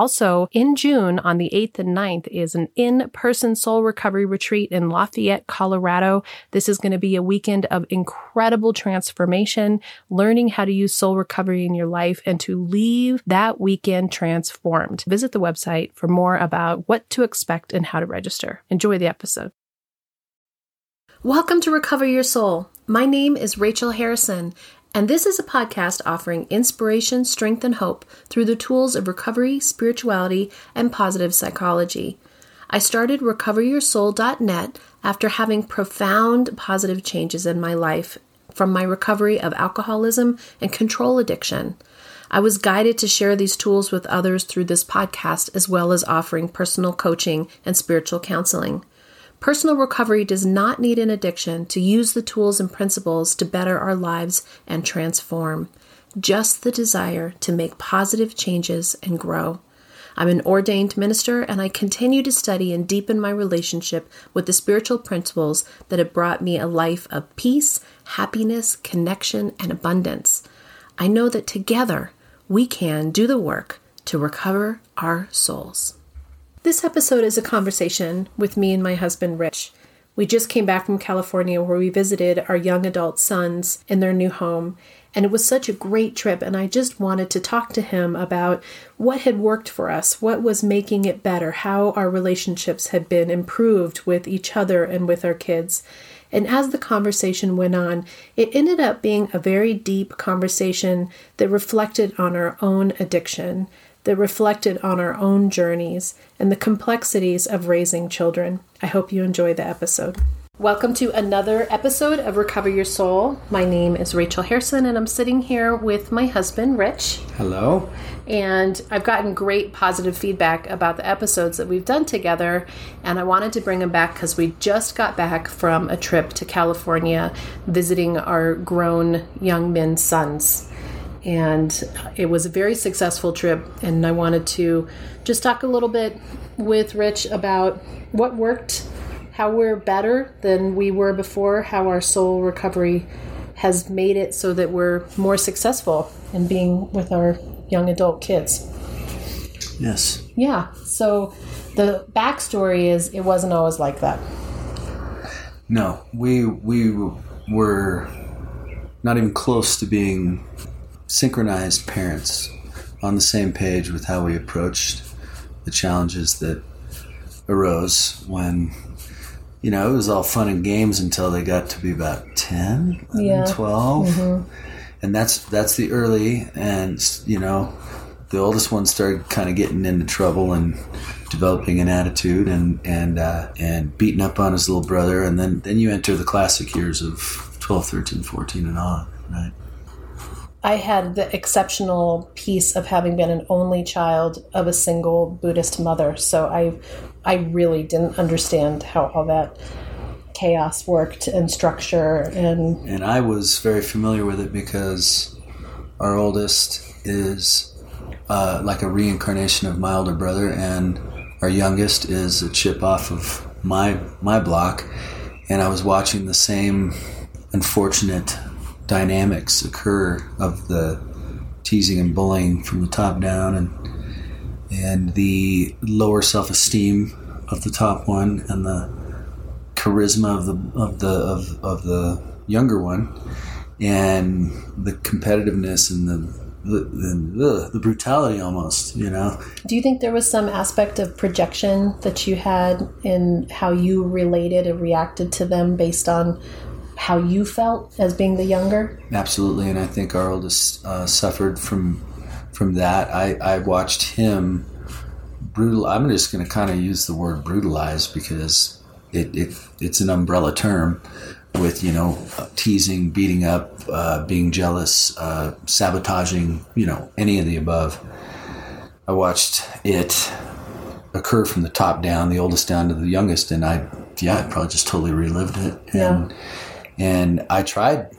Also, in June on the 8th and 9th is an in person soul soul recovery retreat in Lafayette, Colorado. This is going to be a weekend of incredible transformation, learning how to use soul recovery in your life and to leave that weekend transformed. Visit the website for more about what to expect and how to register. Enjoy the episode. Welcome to Recover Your Soul. My name is Rachel Harrison, and this is a podcast offering inspiration, strength, and hope through the tools of recovery, spirituality, and positive psychology. I started recoveryoursoul.net after having profound positive changes in my life from my recovery of alcoholism and control addiction. I was guided to share these tools with others through this podcast, as well as offering personal coaching and spiritual counseling. Personal recovery does not need an addiction to use the tools and principles to better our lives and transform, just the desire to make positive changes and grow. I'm an ordained minister and I continue to study and deepen my relationship with the spiritual principles that have brought me a life of peace, happiness, connection, and abundance. I know that together we can do the work to recover our souls. This episode is a conversation with me and my husband, Rich. We just came back from California where we visited our young adult sons in their new home and it was such a great trip. And I just wanted to talk to him about what had worked for us, what was making it better, how our relationships had been improved with each other and with our kids. And as the conversation went on, it ended up being a very deep conversation that reflected on our own addiction, that reflected on our own journeys, and the complexities of raising children. I hope you enjoy the episode. Welcome to another episode of Recover Your Soul. My name is Rachel Harrison, and I'm sitting here with my husband, Rich. Hello. And I've gotten great positive feedback about the episodes that we've done together, and I wanted to bring them back because we just got back from a trip to California visiting our grown young men sons. And it was a very successful trip, and I wanted to just talk a little bit with Rich about what worked how we're better than we were before, how our soul recovery has made it so that we're more successful in being with our young adult kids. Yes. Yeah. So the backstory is it wasn't always like that. No, we we were not even close to being synchronized parents on the same page with how we approached the challenges that arose when you know, it was all fun and games until they got to be about 10, 11, yeah. 12. Mm-hmm. And that's that's the early and you know, the oldest one started kind of getting into trouble and developing an attitude and and uh, and beating up on his little brother and then then you enter the classic years of 12, 13, 14 and on, right? I had the exceptional piece of having been an only child of a single Buddhist mother. So I, I really didn't understand how all that chaos worked and structure and. And I was very familiar with it because our oldest is uh, like a reincarnation of my older brother, and our youngest is a chip off of my my block. And I was watching the same unfortunate dynamics occur of the teasing and bullying from the top down and and the lower self-esteem of the top one and the charisma of the of the of, of the younger one and the competitiveness and the the, the, the brutality almost you know? Do you think there was some aspect of projection that you had in how you related and reacted to them based on how you felt as being the younger? Absolutely, and I think our oldest uh, suffered from from that. I, I watched him brutal. I'm just going to kind of use the word brutalize because it, it it's an umbrella term with you know teasing, beating up, uh, being jealous, uh, sabotaging, you know any of the above. I watched it occur from the top down, the oldest down to the youngest, and I yeah, I probably just totally relived it. And, Yeah. And I tried,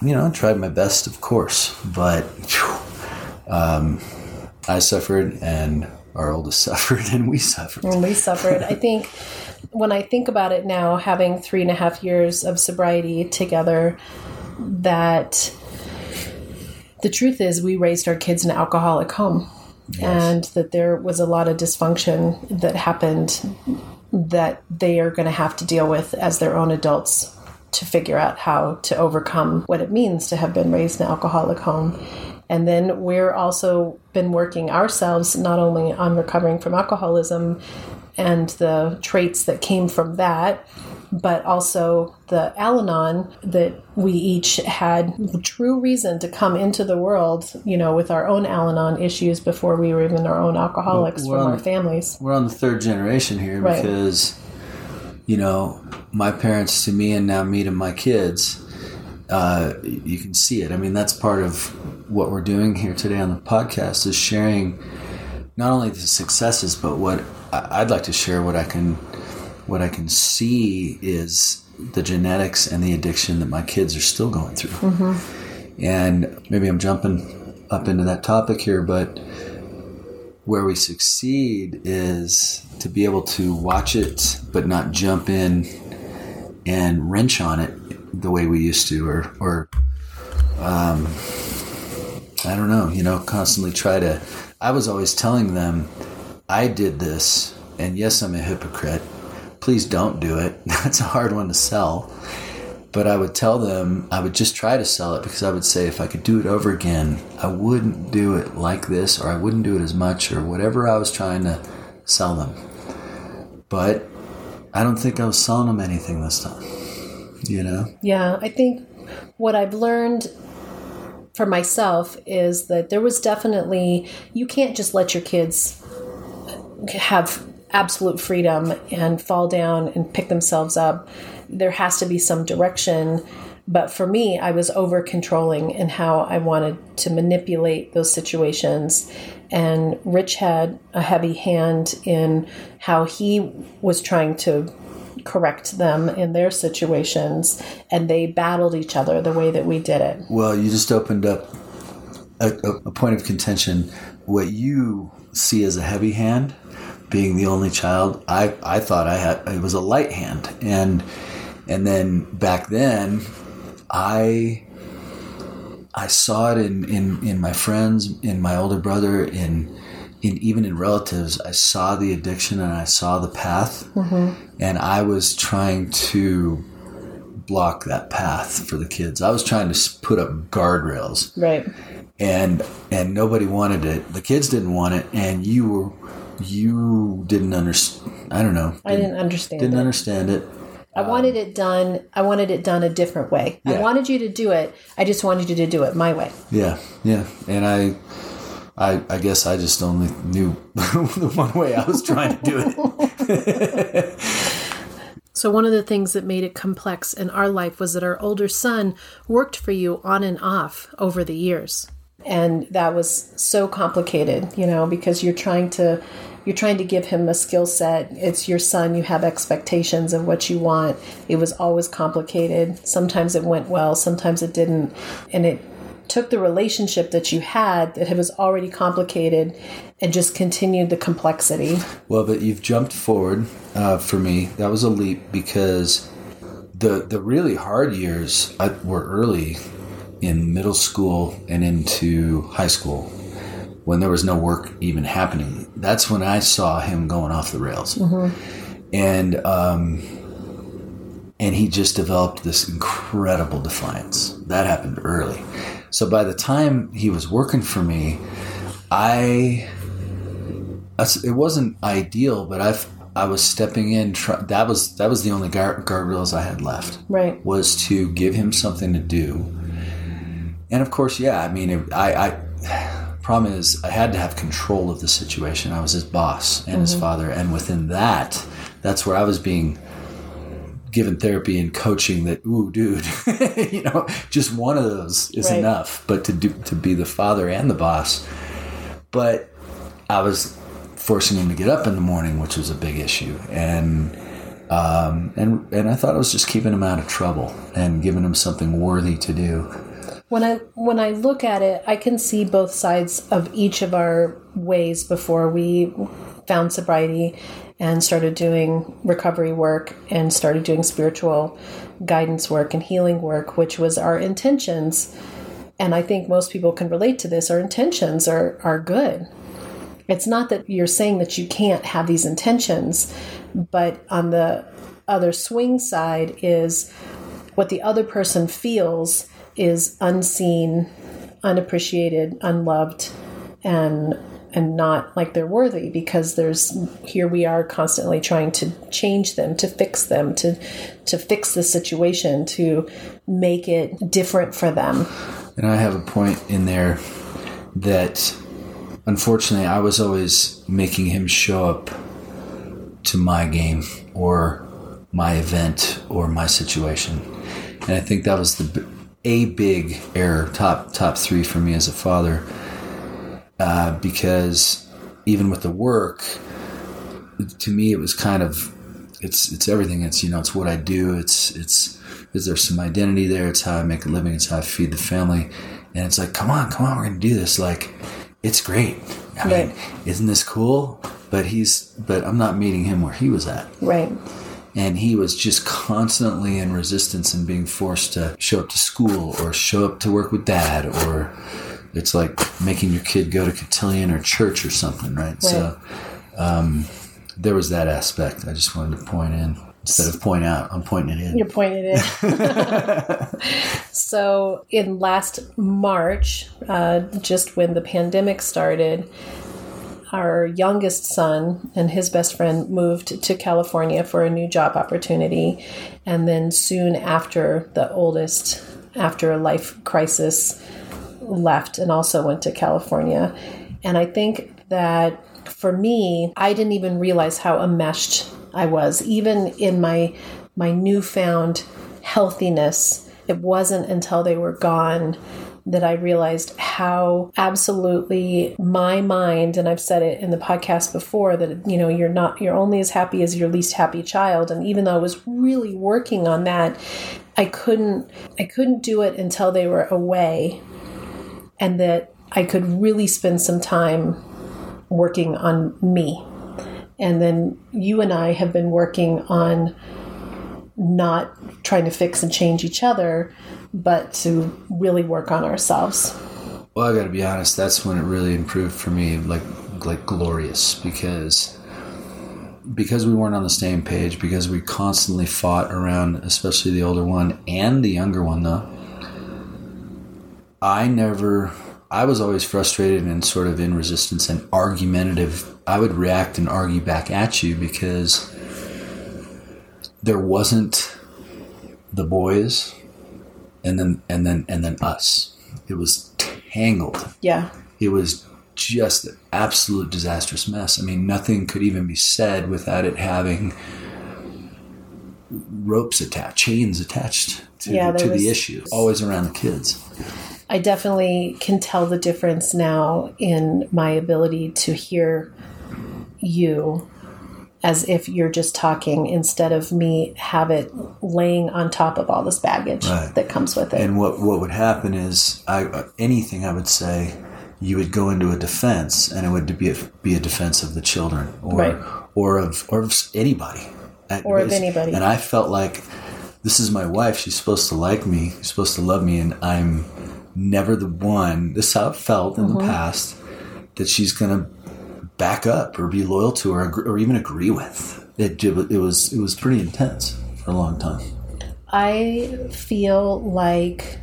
you know, I tried my best, of course, but um, I suffered, and our oldest suffered, and we suffered. and we suffered. I think when I think about it now, having three and a half years of sobriety together, that the truth is we raised our kids in an alcoholic home. And that there was a lot of dysfunction that happened that they are going to have to deal with as their own adults to figure out how to overcome what it means to have been raised in an alcoholic home. And then we're also been working ourselves not only on recovering from alcoholism and the traits that came from that, but also the Al Anon that we each had true reason to come into the world, you know, with our own Al Anon issues before we were even our own alcoholics Well, from um, our families. We're on the third generation here Right. because, you know, my parents to me and now me to my kids, uh, you can see it. I mean, that's part of what we're doing here today on the podcast is sharing not only the successes, but what I'd like to share. What I can, what I can see is the genetics and the addiction that my kids are still going through. And maybe I'm jumping up into that topic here, but where we succeed is to be able to watch it but not jump in and wrench on it the way we used to or or um, I don't know, you know, constantly try to I was always telling them I did this and yes I'm a hypocrite. Please don't do it. That's a hard one to sell. But I would tell them, I would just try to sell it because I would say if I could do it over again, I wouldn't do it like this or I wouldn't do it as much or whatever I was trying to sell them. But I don't think I was selling them anything this time. You know? Yeah, I think what I've learned for myself is that there was definitely, you can't just let your kids have absolute freedom and fall down and pick themselves up. There has to be some direction. But for me, I was over controlling in how I wanted to manipulate those situations. And Rich had a heavy hand in how he was trying to correct them in their situations. And they battled each other the way that we did it. Well, you just opened up a, a, point of contention. What you see as a heavy hand, being the only child, I, I thought I had it was a light hand, and and then back then, I I saw it in, in, in my friends, in my older brother, in in even in relatives. I saw the addiction and I saw the path, mm-hmm. and I was trying to block that path for the kids. I was trying to put up guardrails, Right. and and nobody wanted it. The kids didn't want it, and you were you didn't understand. I don't know. I didn't understand didn't it. understand it. I wanted it done. I wanted it done a different way. I wanted you to do it. I just wanted you to do it my way. Yeah, yeah, and I. I, I guess I just only knew the one way I was trying to do it. So, one of the things that made it complex in our life was that our older son worked for you on and off over the years. And that was so complicated, you know, because you're trying to you're trying to give him a skill set. It's your son, you have expectations of what you want. It was always complicated. Sometimes it went well, sometimes it didn't. And it took the relationship that you had that was already complicated and just continued the complexity. Well, but you've jumped forward uh, for me. That was a leap because the the really hard years were early in middle school and into high school when there was no work even happening. That's when I saw him going off the rails, and um, and he just developed this incredible defiance. That happened early. So by the time he was working for me, I it wasn't ideal, but I've I was stepping in. Try, that was that was the only guard, guardrails I had left. Right. Was to give him something to do, and of course, yeah. I mean, it, I, I problem is I had to have control of the situation. I was his boss and his father, and within that, that's where I was being given therapy and coaching. That ooh, dude, you know, just one of those is Right. enough. But to do to be the father and the boss, but I was forcing him to get up in the morning, which was a big issue, and um, and and I thought I was just keeping him out of trouble and giving him something worthy to do. When I when I look at it, I can see both sides of each of our ways before we found sobriety and started doing recovery work and started doing spiritual guidance work and healing work, which was our intentions. And I think most people can relate to this. Our intentions are are good. It's not that you're saying that you can't have these intentions, but on the other swing side is what the other person feels is unseen, unappreciated, unloved, and and not like they're worthy because there's here we are constantly trying to change them to fix them to to fix the situation to make it different for them. And i have a point in there that unfortunately i was always making him show up to my game or my event or my situation. And i think that was the a big error top top three for me as a father uh, because even with the work, to me it was kind of it's it's everything. It's you know it's what I do. It's it's is there some identity there? It's how I make a living. It's how I feed the family. And it's like, come on, come on, we're gonna do this. Like, it's great. I right. mean, isn't this cool? But he's but I'm not meeting him where he was at. Right. And he was just constantly in resistance and being forced to show up to school or show up to work with dad or it's like making your kid go to cotillion or church or something, right? right. So um, there was that aspect. I just wanted to point in instead of point out. I'm pointing it in. You're pointing it in. so in last March, uh, just when the pandemic started, our youngest son and his best friend moved to California for a new job opportunity. And then soon after, the oldest, after a life crisis, left and also went to California. And I think that for me, I didn't even realize how enmeshed I was, even in my my newfound healthiness. It wasn't until they were gone that I realized how absolutely my mind, and I've said it in the podcast before that, you know, you're not, you're only as happy as your least happy child. And even though I was really working on that, I couldn't, I couldn't do it until they were away and that I could really spend some time working on me. And then you and I have been working on not trying to fix and change each other, but to really work on ourselves. Well, I got to be honest. That's when it really improved for me, like like glorious, because because we weren't on the same page, because we constantly fought around, especially the older one and the younger one, though I never, I was always frustrated and sort of in resistance and argumentative. I would react and argue back at you because there wasn't the boys and then, and then, and then us. It was tangled. Yeah. It was just an absolute disastrous mess. I mean, nothing could even be said without it having ropes attached, chains attached to, yeah, to was... the issue, always around the kids. I definitely can tell the difference now in my ability to hear you as if you're just talking instead of me have it laying on top of all this baggage right. that comes with it. And what what would happen is I, anything I would say you would go into a defense and it would be a, be a defense of the children or right. or of or of anybody or of anybody. And I felt like this is my wife. She's supposed to like me. She's supposed to love me, and I'm never the one. This is how it felt in mm-hmm. the past that she's going to back up or be loyal to or, or even agree with. It, it was it was pretty intense for a long time. I feel like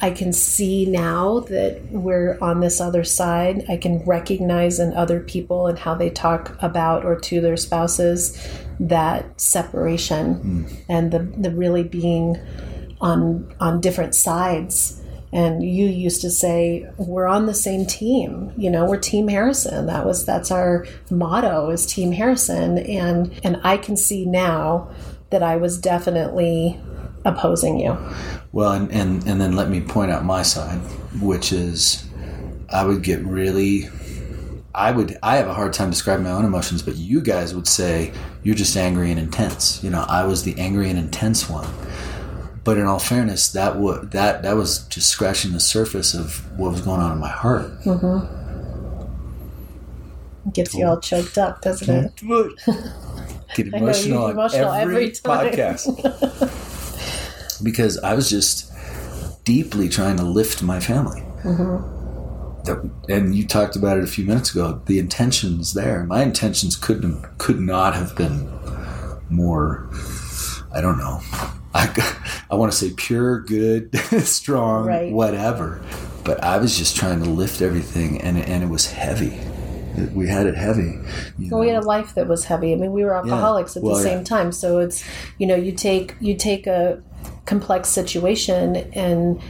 I can see now that we're on this other side. I can recognize in other people and how they talk about or to their spouses that separation mm. and the, the really being on on different sides and you used to say we're on the same team you know we're team harrison that was that's our motto is team harrison and and i can see now that i was definitely opposing you well and and, and then let me point out my side which is i would get really I would I have a hard time describing my own emotions, but you guys would say you're just angry and intense. You know, I was the angry and intense one. But in all fairness, that would that that was just scratching the surface of what was going on in my heart. Gets you all choked up, doesn't it? Get I know, emotional, get emotional every, every time. podcast because I was just deeply trying to lift my family. Mm-hmm. And you talked about it a few minutes ago. The intentions there. My intentions couldn't could not have been more. I don't know. I, I want to say pure, good, strong, Right. whatever. But I was just trying to lift everything, and and it was heavy. It- We had it heavy. Well, we had a life that was heavy. I mean, we were alcoholics at Well, the yeah. same time. So it's you know, you take you take a complex situation, and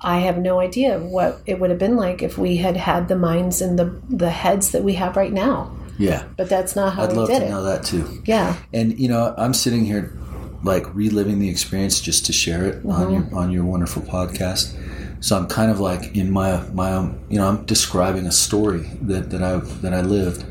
I have no idea what it would have been like if we had had the minds and the the heads that we have right now. yeah. But that's not how I'd love to it. know that too. Yeah, And you know, I'm sitting here like reliving the experience just to share it on your mm-hmm. on your wonderful podcast. So I'm kind of like in my my own, you know, I'm describing a story that that I that I lived.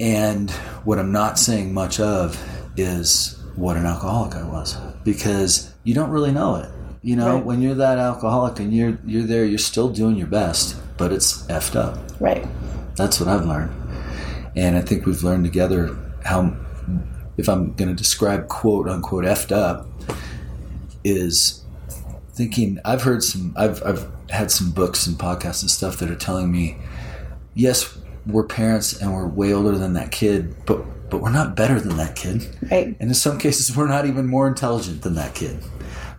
And what I'm not saying much of is what an alcoholic I was because you don't really know it. You know, Right. when you're that alcoholic and you're you're there, you're still doing your best, but it's effed up. right. That's what I've learned. And I think we've learned together how, if I'm going to describe quote unquote effed up, is thinking. I've heard some, I've, I've had some books and podcasts and stuff that are telling me, yes, we're parents and we're way older than that kid, but, but we're not better than that kid. Right. And in some cases, we're not even more intelligent than that kid.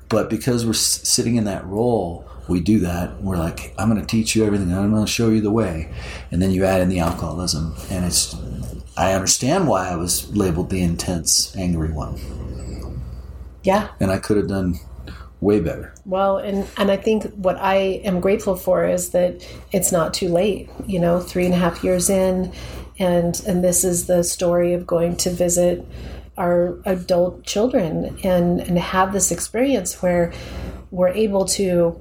But because we're s- sitting in that role, we do that. We're like, I'm going to teach you everything. I'm going to show you the way. And then you add in the alcoholism. And it's, I understand why I was labeled the intense, angry one. Yeah. And I could have done way better. Well, and and I think what I am grateful for is that it's not too late. You know, three and a half years in, and and this is the story of going to visit our adult children and and have this experience where we're able to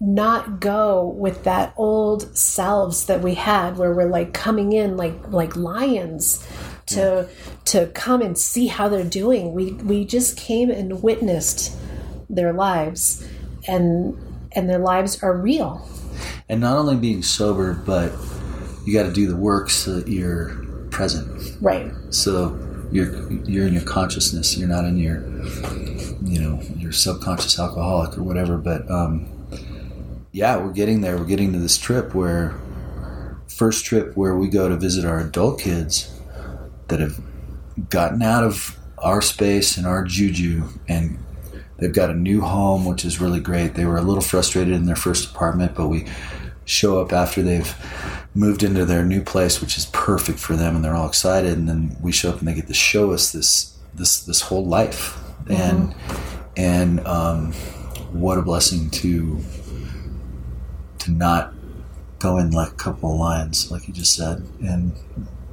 not go with that old selves that we had where we're like coming in like like lions to to come and see how they're doing we we just came and witnessed their lives and and their lives are real And not only being sober, but you got to do the work so that you're present. right So you're you're in your consciousness. You're not in your you know your subconscious alcoholic or whatever. But um, yeah, we're getting there. We're getting to this trip where first trip where we go to visit our adult kids that have gotten out of our space and our juju and they've got a new home which is really great. They were a little frustrated in their first apartment but we show up after they've moved into their new place which is perfect for them and they're all excited and then we show up and they get to show us this this this whole life. And and um, what a blessing to to not go in like a couple of lines like you just said and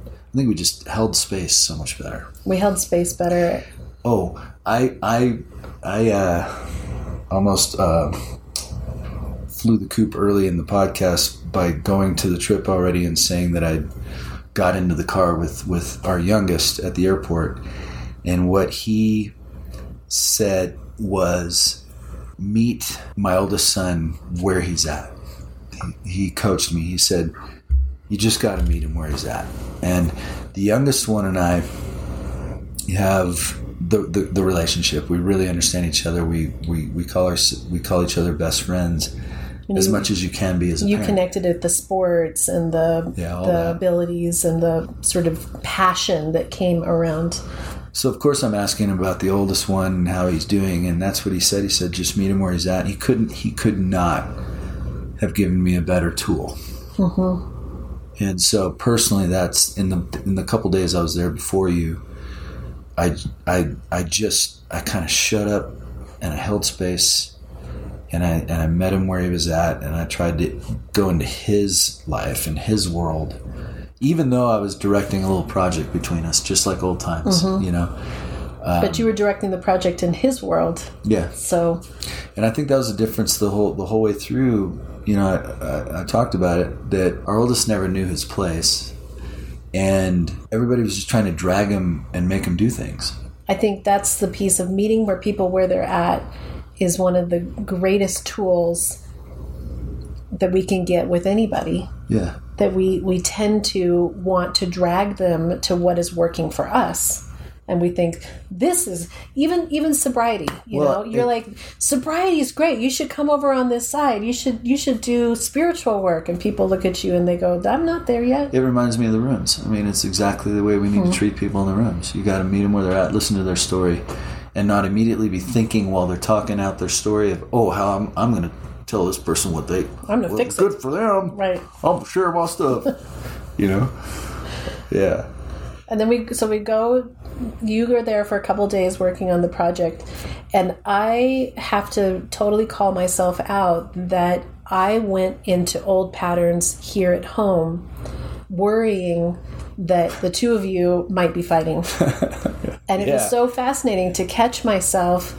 I think we just held space so much better. we held space better Oh, I I I uh, almost uh, flew the coop early in the podcast by going to the trip already and saying that I got into the car with with our youngest at the airport, and what he said was, "Meet my oldest son where he's at." He, he coached me. He said, "You just got to meet him where he's at," and the youngest one and I have the, the, the relationship. We really understand each other. We, we, we call our we call each other best friends as you- much as you can be as a you parent. connected with the sports and the Yeah, the that. abilities and the sort of passion that came around So of course I'm asking him about the oldest one and how he's doing, and that's what he said. He said just meet him where he's at. He couldn't. He could not have given me a better tool. Mm-hmm. And so personally, that's in the in the couple days I was there before you. I I I just I kind of shut up and I held space, and I and I met him where he was at, and I tried to go into his life and his world, even though I was directing a little project between us, just like old times, mm-hmm. you know. but you were directing the project in his world Yeah, so And I think that was the difference the whole the whole way through. You know, I, I, I talked about it that our oldest never knew his place, and everybody was just trying to drag him and make him do things. I think that's the piece of meeting where people where they're at is one of the greatest tools that we can get with anybody. Yeah. That we we tend to want to drag them to what is working for us. And we think this is even even sobriety. You Well, know, you're it- like sobriety is great. You should come over on this side. You should you should do spiritual work. And people look at you and they go, "I'm not there yet." It reminds me of the rooms. I mean, it's exactly the way we need to mm-hmm. treat people in the rooms. You got to meet them where they're at, listen to their story, and not immediately be thinking while they're talking out their story of, oh, how I'm, I'm going to tell this person what they. I'm gonna well, fix good it. for them. Right. I'm sure my stuff. you know. Yeah. And then we so we go you were there for a couple days working on the project and I have to totally call myself out that I went into old patterns here at home worrying that the two of you might be fighting. and it Yeah. was so fascinating to catch myself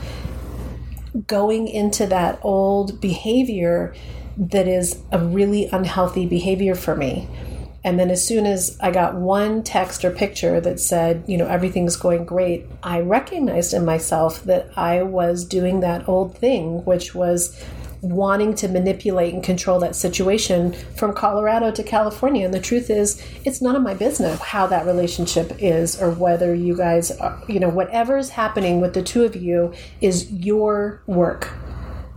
going into that old behavior that is a really unhealthy behavior for me. And then as soon as I got one text or picture that said, you know, everything's going great, I recognized in myself that I was doing that old thing, which was wanting to manipulate and control that situation from Colorado to California. And the truth is, it's none of my business how that relationship is or whether you guys are, you know, whatever's happening with the two of you is your work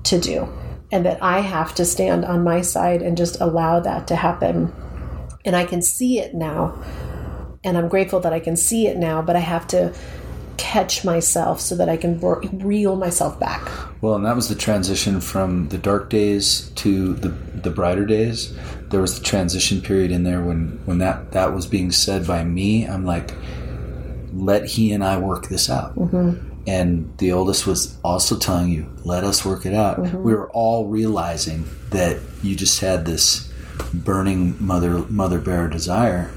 to do. And that I have to stand on my side and just allow that to happen. And I can see it now. And I'm grateful that I can see it now, but I have to catch myself so that I can reel myself back. Well, and that was the transition from the dark days to the the brighter days. There was the transition period in there when when that that was being said by me. I'm like, let he and I work this out. Mm-hmm. And the oldest was also telling you, let us work it out. Mm-hmm. We were all realizing that you just had this burning mother mother bear desire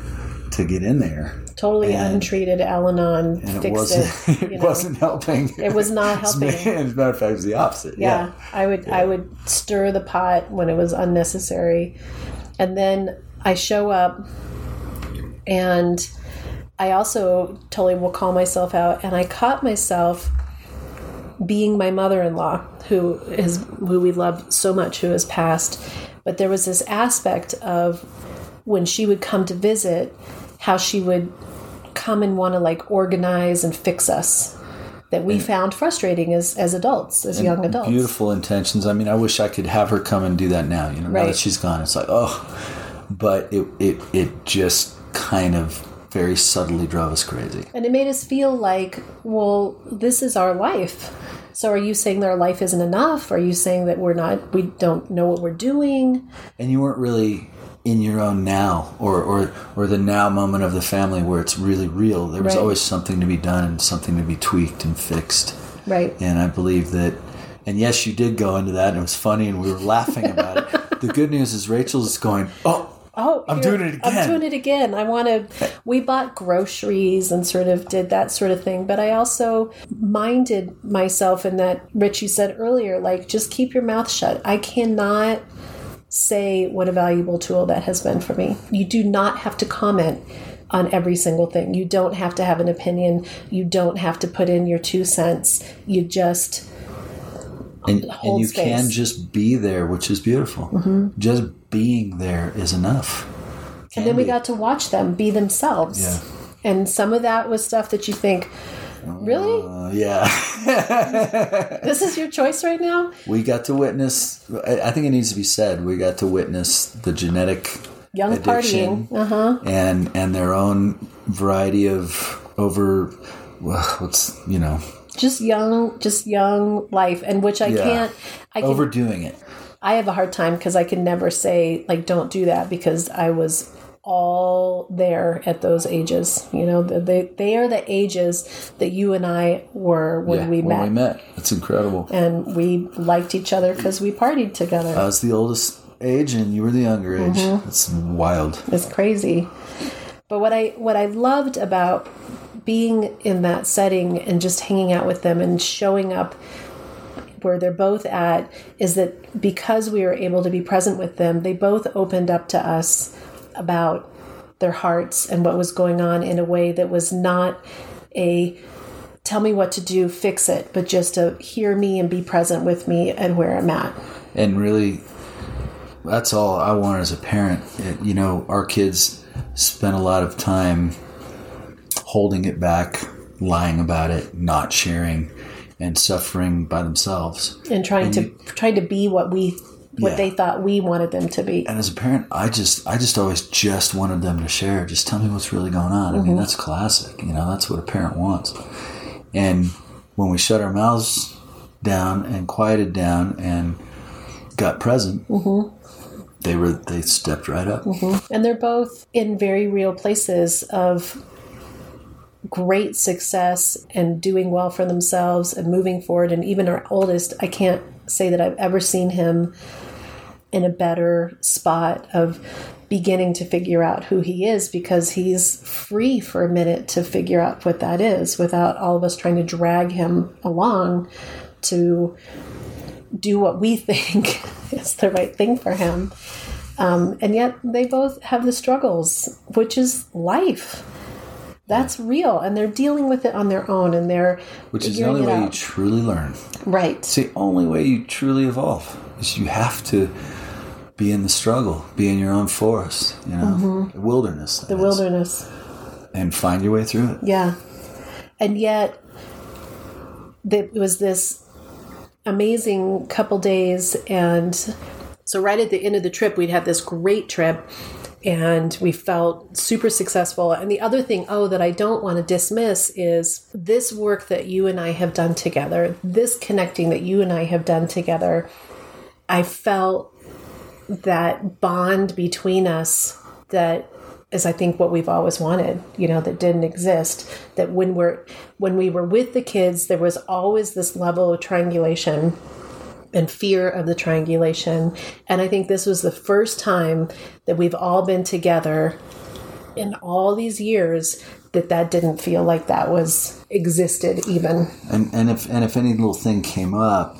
to get in there, Totally And- untreated Al-Anon and it wasn't it. it you know. wasn't helping. It was not helping. As a matter of fact, it was the opposite. yeah, I would I would stir the pot when it was unnecessary, and then I show up, and I also totally will call myself out, and I caught myself being my mother-in-law, who is who we love so much, who has passed, but there was this aspect of when she would come to visit, how she would come and want to like organize and fix us. That we found frustrating as, as adults, as young adults. Beautiful intentions. I mean, I wish I could have her come and do that now. You know, now that she's gone, it's like, oh, but it it it just kind of very subtly drove us crazy. And it made us feel like, well, this is our life. So are you saying that our life isn't enough? Are you saying that we're not, we don't know what we're doing? And you weren't really in your own now, or or or the now moment of the family where it's really real. There was Right. always something to be done and something to be tweaked and fixed. Right. And I believe that, and yes, you did go into that, and it was funny, and we were laughing about it. The good news is Rachel's going, oh, Oh, I'm doing it I'm again. doing it again. I want to. We bought groceries and sort of did that sort of thing, but I also minded myself in that Richie said earlier, like just keep your mouth shut. I cannot say what a valuable tool that has been for me. You do not have to comment on every single thing. You don't have to have an opinion. You don't have to put in your two cents. You just and, and you space. Mm-hmm. can just be there, which is beautiful. Just being there is enough. And then we be. got to watch them be themselves. Yeah. And some of that was stuff that you think, really? Uh, yeah, This is your choice right now? we got to witness. I think it needs to be said. We got to witness the genetic Young addiction partying. Uh huh. and and their own variety of over. well, What's you know Just young, just young life, and which I Yeah. can't. I can. overdoing it. I have a hard time because I can never say like, don't do that because I was all there at those ages. You know, they they are the ages that you and I were when Yeah, we when met, we met, it's incredible. and we liked each other because we partied together. I was the oldest age, and you were the younger age. Mm-hmm. It's wild. It's crazy. But what I what I loved about being in that setting and just hanging out with them and showing up where they're both at is that because we were able to be present with them, they both opened up to us about their hearts and what was going on in a way that was not a tell me what to do, fix it, but just to hear me and be present with me and where I'm at. And really, that's all I want as a parent. It, you know, our kids spend a lot of time holding it back, lying about it, not sharing, and suffering by themselves. And trying And to you- trying to be what we what Yeah. they thought we wanted them to be. And as a parent, I just I just always just wanted them to share. Just tell me what's really going on. I mean, mm-hmm. that's classic. You know, that's what a parent wants. And when we shut our mouths down and quieted down and got present, mm-hmm. they were they stepped right up. Mm-hmm. And they're both in very real places of great success and doing well for themselves and moving forward. And even our oldest, I can't say that I've ever seen him in a better spot of beginning to figure out who he is because he's free for a minute to figure out what that is without all of us trying to drag him along to do what we think is the right thing for him. Um, and yet they both have the struggles, which is life. That's real, and they're dealing with it on their own, and they're Which is the only it way you truly learn. right. It's the only way you truly evolve. Is you have to be in the struggle, be in your own forest, you know, mm-hmm. wilderness, The wilderness. and find your way through it. Yeah. And yet, there was this amazing couple days. And so, right at the end of the trip, we'd had this great trip and we felt super successful. And the other thing, oh, that I don't want to dismiss is this work that you and I have done together, this connecting that you and I have done together. I felt that bond between us that is I think what we've always wanted, you know, that didn't exist. That when we're when we were with the kids, there was always this level of triangulation and fear of the triangulation. And I think this was the first time that we've all been together in all these years that that didn't feel like that was existed even. And and if and if any little thing came up,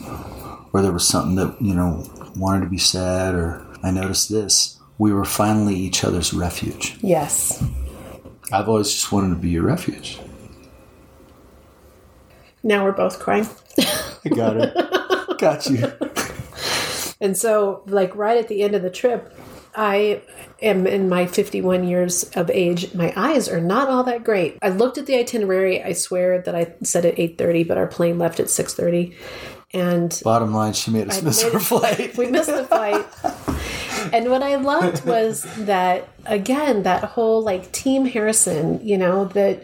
or there was something that you know wanted to be said, or I noticed this, we were finally each other's refuge. Yes. I've always just wanted to be your refuge. Now we're both crying. I got it. got you. And so, like, right at the end of the trip, I am in my 51 years of age. My eyes are not all that great. I looked at the itinerary. I swear that I said at 8:30, but our plane left at 6:30. And Bottom line, she made us miss made our flight. we missed the flight. And what I loved was that again, that whole like Team Harrison, you know, that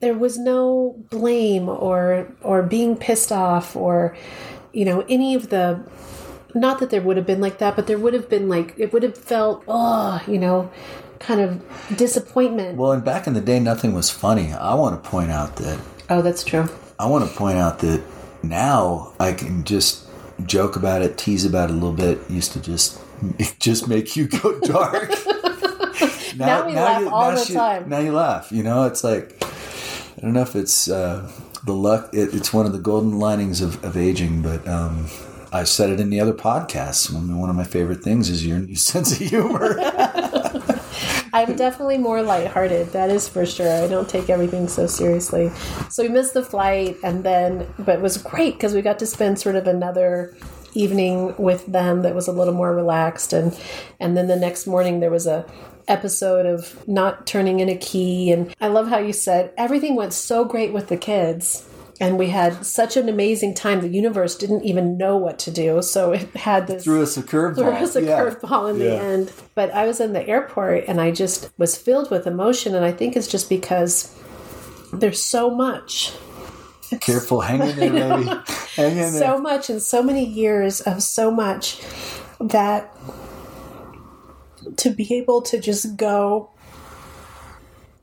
there was no blame or or being pissed off or you know any of the not that there would have been like that, but there would have been like it would have felt oh, you know, kind of disappointment. Well, and back in the day, nothing was funny. I want to point out that oh, that's true. I want to point out that now I can just joke about it, tease about it a little bit. Used to just just make you go dark. Now we laugh all the she- time. Now you laugh. You know, it's like I don't know if it's uh, the luck. It, it's one of the golden linings of, of aging, but. Um, I've said it in the other podcasts. I one of my favorite things is your new sense of humor. I'm definitely more lighthearted. That is for sure. I don't take everything so seriously. So we missed the flight, and then, but it was great because we got to spend sort of another evening with them that was a little more relaxed, and and then the next morning there was a episode of not turning in a key, and I love how you said everything went so great with the kids. And we had such an amazing time. The universe didn't even know what to do, so it had this Threw us a curveball. threw us a Yeah. curveball in the end. But I was in the airport and I just was filled with emotion. And I think it's just because there's so much, Careful, hang in there, baby. Hang in there. so much, and so many years of so much that to be able to just go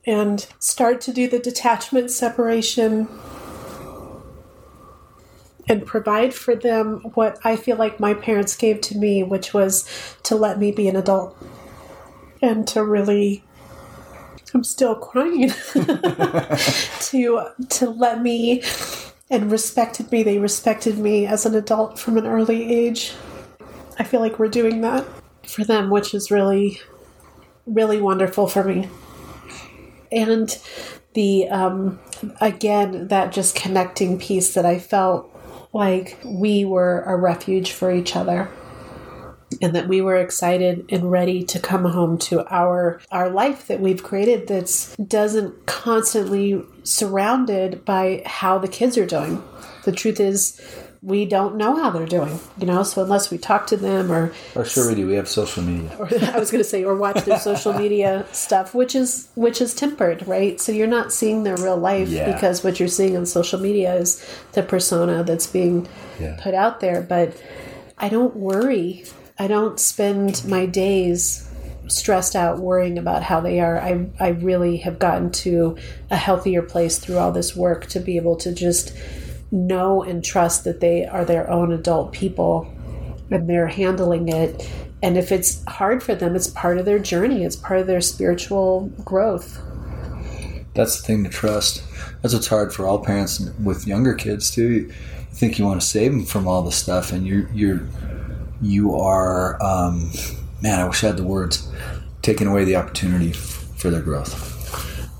and start to do the detachment separation and provide for them what I feel like my parents gave to me, which was to let me be an adult and to really I'm still crying to to let me and respected me. They respected me as an adult from an early age. I feel like we're doing that for them, which is really, really wonderful for me. And the, um, again, that just connecting piece that I felt like we were a refuge for each other and that we were excited and ready to come home to our our life that we've created that's doesn't constantly surrounded by how the kids are doing. The truth is we don't know how they're doing, you know. So unless we talk to them, or or sure we do, we have social media. Or, I was going to say, or watch their social media stuff, which is which is tempered, right? So you're not seeing their real life yeah. because what you're seeing on social media is the persona that's being yeah. put out there. But I don't worry I don't spend my days stressed out worrying about how they are. I, I really have gotten to a healthier place through all this work to be able to just know and trust that they are their own adult people and they're handling it. And if it's hard for them, it's part of their journey, it's part of their spiritual growth. That's the thing to trust. That's what's hard for all parents with younger kids too. You think you want to save them from all the stuff, and you're you're you are, um, man, I wish I had the words, taking away the opportunity for their growth.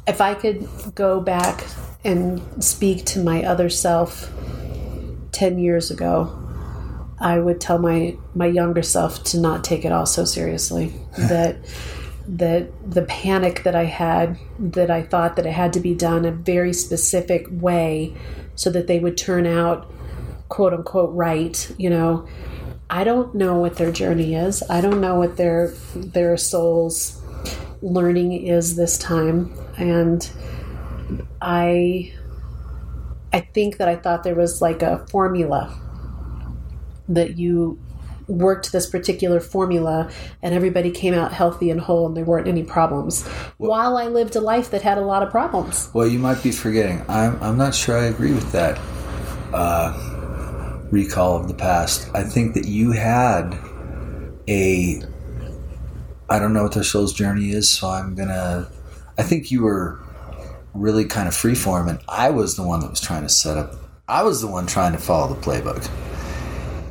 If I could go back and speak to my other self 10 years ago, I would tell my, my younger self to not take it all so seriously. that that the panic that I had, that I thought that it had to be done a very specific way so that they would turn out quote unquote right, you know, I don't know what their journey is. I don't know what their their soul's learning is this time, and I I think that I thought there was like a formula that you worked this particular formula and everybody came out healthy and whole and there weren't any problems well, while I lived a life that had a lot of problems. Well, you might be forgetting. I'm, I'm not sure I agree with that. Uh, recall of the past. I think that you had a I don't know what their soul's journey is, so I'm gonna I think you were really kind of freeform and I was the one that was trying to set up I was the one trying to follow the playbook.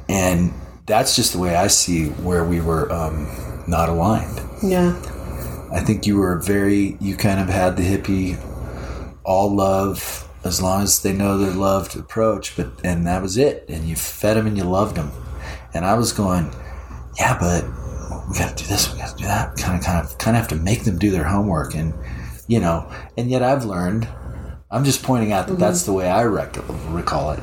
And that's just the way I see where we were um, not aligned. Yeah. I think you were very you kind of had the hippie all love as long as they know they're loved approach but and that was it and you fed them and you loved them and i was going yeah but we got to do this we got to do that kind of kind of kind of have to make them do their homework and you know and yet i've learned i'm just pointing out that mm-hmm. that's the way i rec- recall it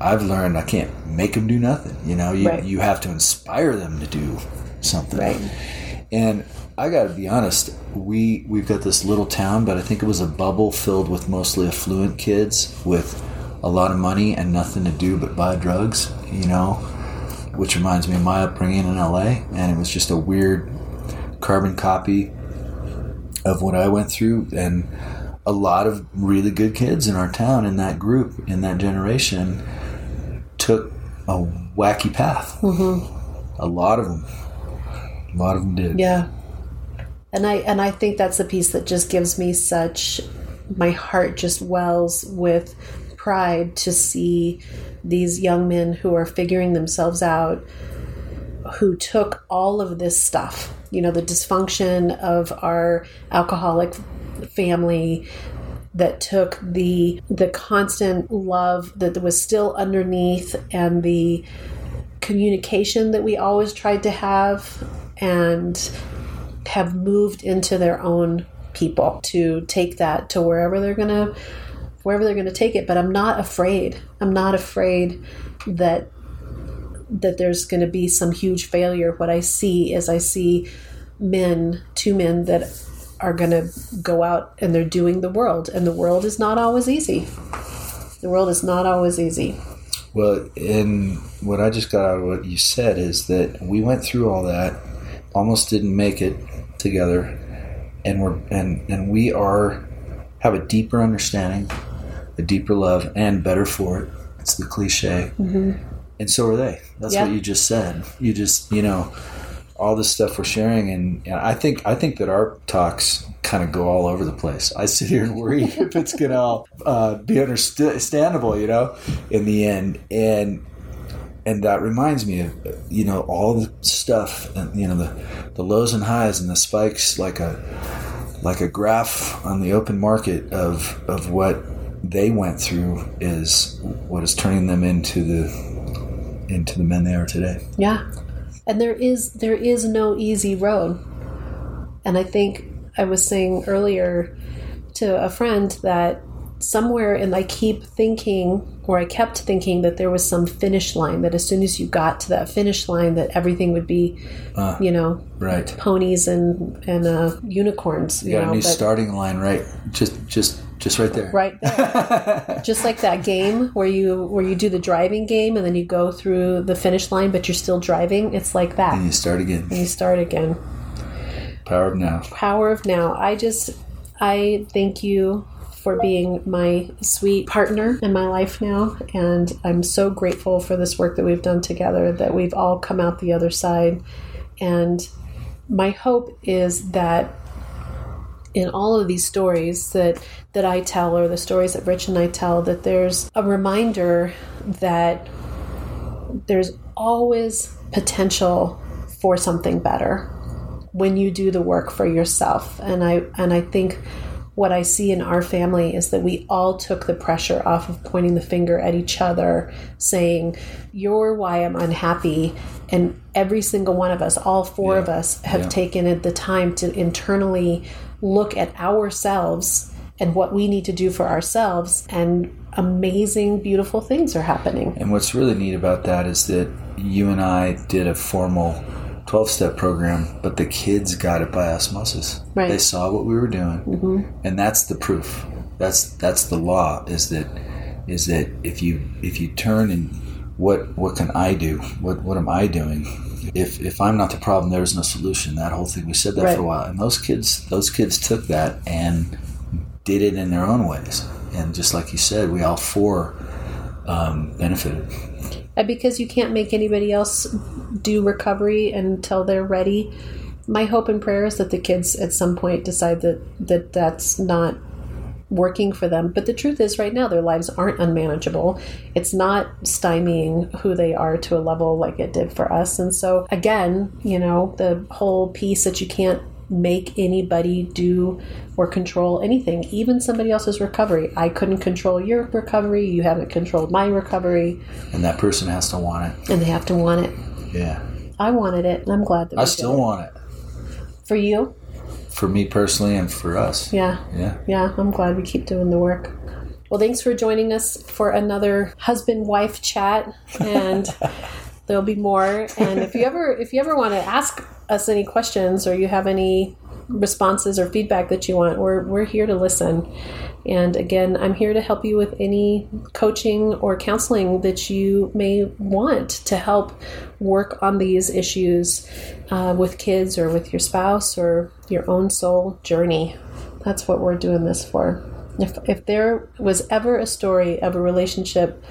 i've learned i can't make them do nothing you know you, right. you have to inspire them to do something right. and I got to be honest. We we've got this little town, but I think it was a bubble filled with mostly affluent kids with a lot of money and nothing to do but buy drugs. You know, which reminds me of my upbringing in LA, and it was just a weird carbon copy of what I went through, and a lot of really good kids in our town in that group in that generation took a wacky path. Mm-hmm. A lot of them. A lot of them did. Yeah and I and I think that's the piece that just gives me such my heart just wells with pride to see these young men who are figuring themselves out who took all of this stuff you know the dysfunction of our alcoholic family that took the the constant love that was still underneath and the communication that we always tried to have and have moved into their own people to take that to wherever they're going to wherever they're going to take it. But i'm not afraid. I'm not afraid that that there's going to be some huge failure what i see is i see men two men that are going to go out and they're doing the world and the world is not always easy the world is not always easy well and what i just got out of what you said is that we went through all that almost didn't make it together, and we're and and we are have a deeper understanding, a deeper love, and better for it. It's the cliche, mm-hmm. And so are they. That's yeah. what you just said. You just you know all this stuff we're sharing, and, and I think I think that our talks kind of go all over the place. I sit here and worry if it's going to uh, be understandable, you know, in the end, and and that reminds me of you know all the stuff, and you know the the lows and highs and the spikes, like a like a graph on the open market of of what they went through is what is turning them into the into the men they are today. Yeah. And there is there is no easy road. And I think I was saying earlier to a friend that somewhere and I keep thinking or I kept thinking that there was some finish line that as soon as you got to that finish line that everything would be uh, you know right ponies and and uh, unicorns you, you got know, a new starting line right just just just right there. Right there. Just like that game where you where you do the driving game and then you go through the finish line but you're still driving it's like that. And you start again. And you start again. Power of now. Power of now. I just i thank you for being my sweet partner in my life now. And I'm so grateful for this work that we've done together, that we've all come out the other side. And my hope is that in all of these stories that that I tell or the stories that Rich and I tell that there's a reminder that there's always potential for something better when you do the work for yourself and I and I think what I see in our family is that we all took the pressure off of pointing the finger at each other, saying, You're why I'm unhappy. And every single one of us, all four yeah. of us, have yeah. taken the time to internally look at ourselves and what we need to do for ourselves. And amazing, beautiful things are happening. And what's really neat about that is that you and I did a formal 12 step program, but the kids got it by osmosis. Right. They saw what we were doing. Mm-hmm. And that's the proof. That's that's the law is that is that if you if you turn and what what can I do? What what am I doing? If if I'm not the problem, there's no solution. That whole thing we said that right. for a while. And those kids those kids took that and did it in their own ways. And just like you said, we all four um, benefited. And because you can't make anybody else do recovery until they're ready, my hope and prayer is that the kids at some point decide that, that that's not working for them. But the truth is, right now, their lives aren't unmanageable. It's not stymieing who they are to a level like it did for us. And so, again, you know, the whole piece that you can't make anybody do or control anything, even somebody else's recovery. I couldn't control your recovery. You haven't controlled my recovery. And that person has to want it. And they have to want it. Yeah. I wanted it, and I'm glad that I still want it. For you? For me personally, and for us. Yeah. Yeah. Yeah. I'm glad we keep doing the work. Well, thanks for joining us for another husband wife chat, and there'll be more. And if you ever if you ever want to ask us any questions or you have any responses or feedback that you want, we're, we're here to listen. And again, I'm here to help you with any coaching or counseling that you may want to help work on these issues uh, with kids or with your spouse or your own soul journey. That's what we're doing this for. If, if there was ever a story of a relationship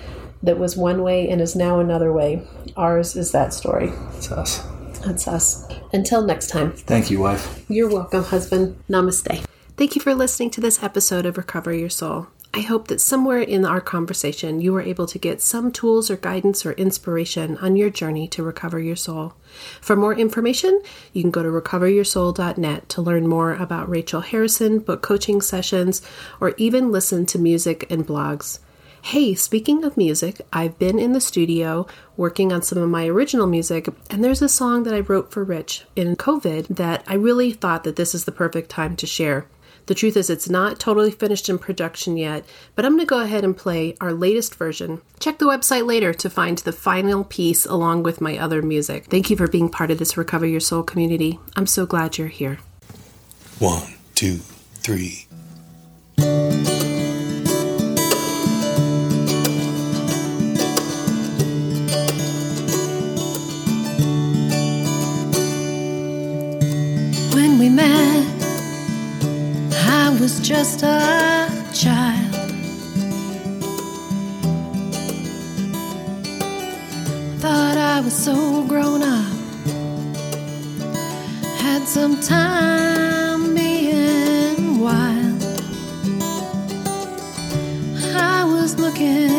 that was one way and is now another way, ours is that story. It's us. That's us. Until next time. Thank you, wife. You're welcome, husband. Namaste. Thank you for listening to this episode of Recover Your Soul. I hope that somewhere in our conversation you were able to get some tools or guidance or inspiration on your journey to recover your soul. For more information, you can go to recoveryoursoul.net to learn more about Rachel Harrison, book coaching sessions, or even listen to music and blogs. Hey, speaking of music, I've been in the studio working on some of my original music, and there's a song that I wrote for Rich in COVID that I really thought that this is the perfect time to share. The truth is, it's not totally finished in production yet, but I'm going to go ahead and play our latest version. Check the website later to find the final piece along with my other music. Thank you for being part of this Recover Your Soul community. I'm so glad you're here. One, two, three. Just a child. Thought I was so grown up. Had some time being wild. I was looking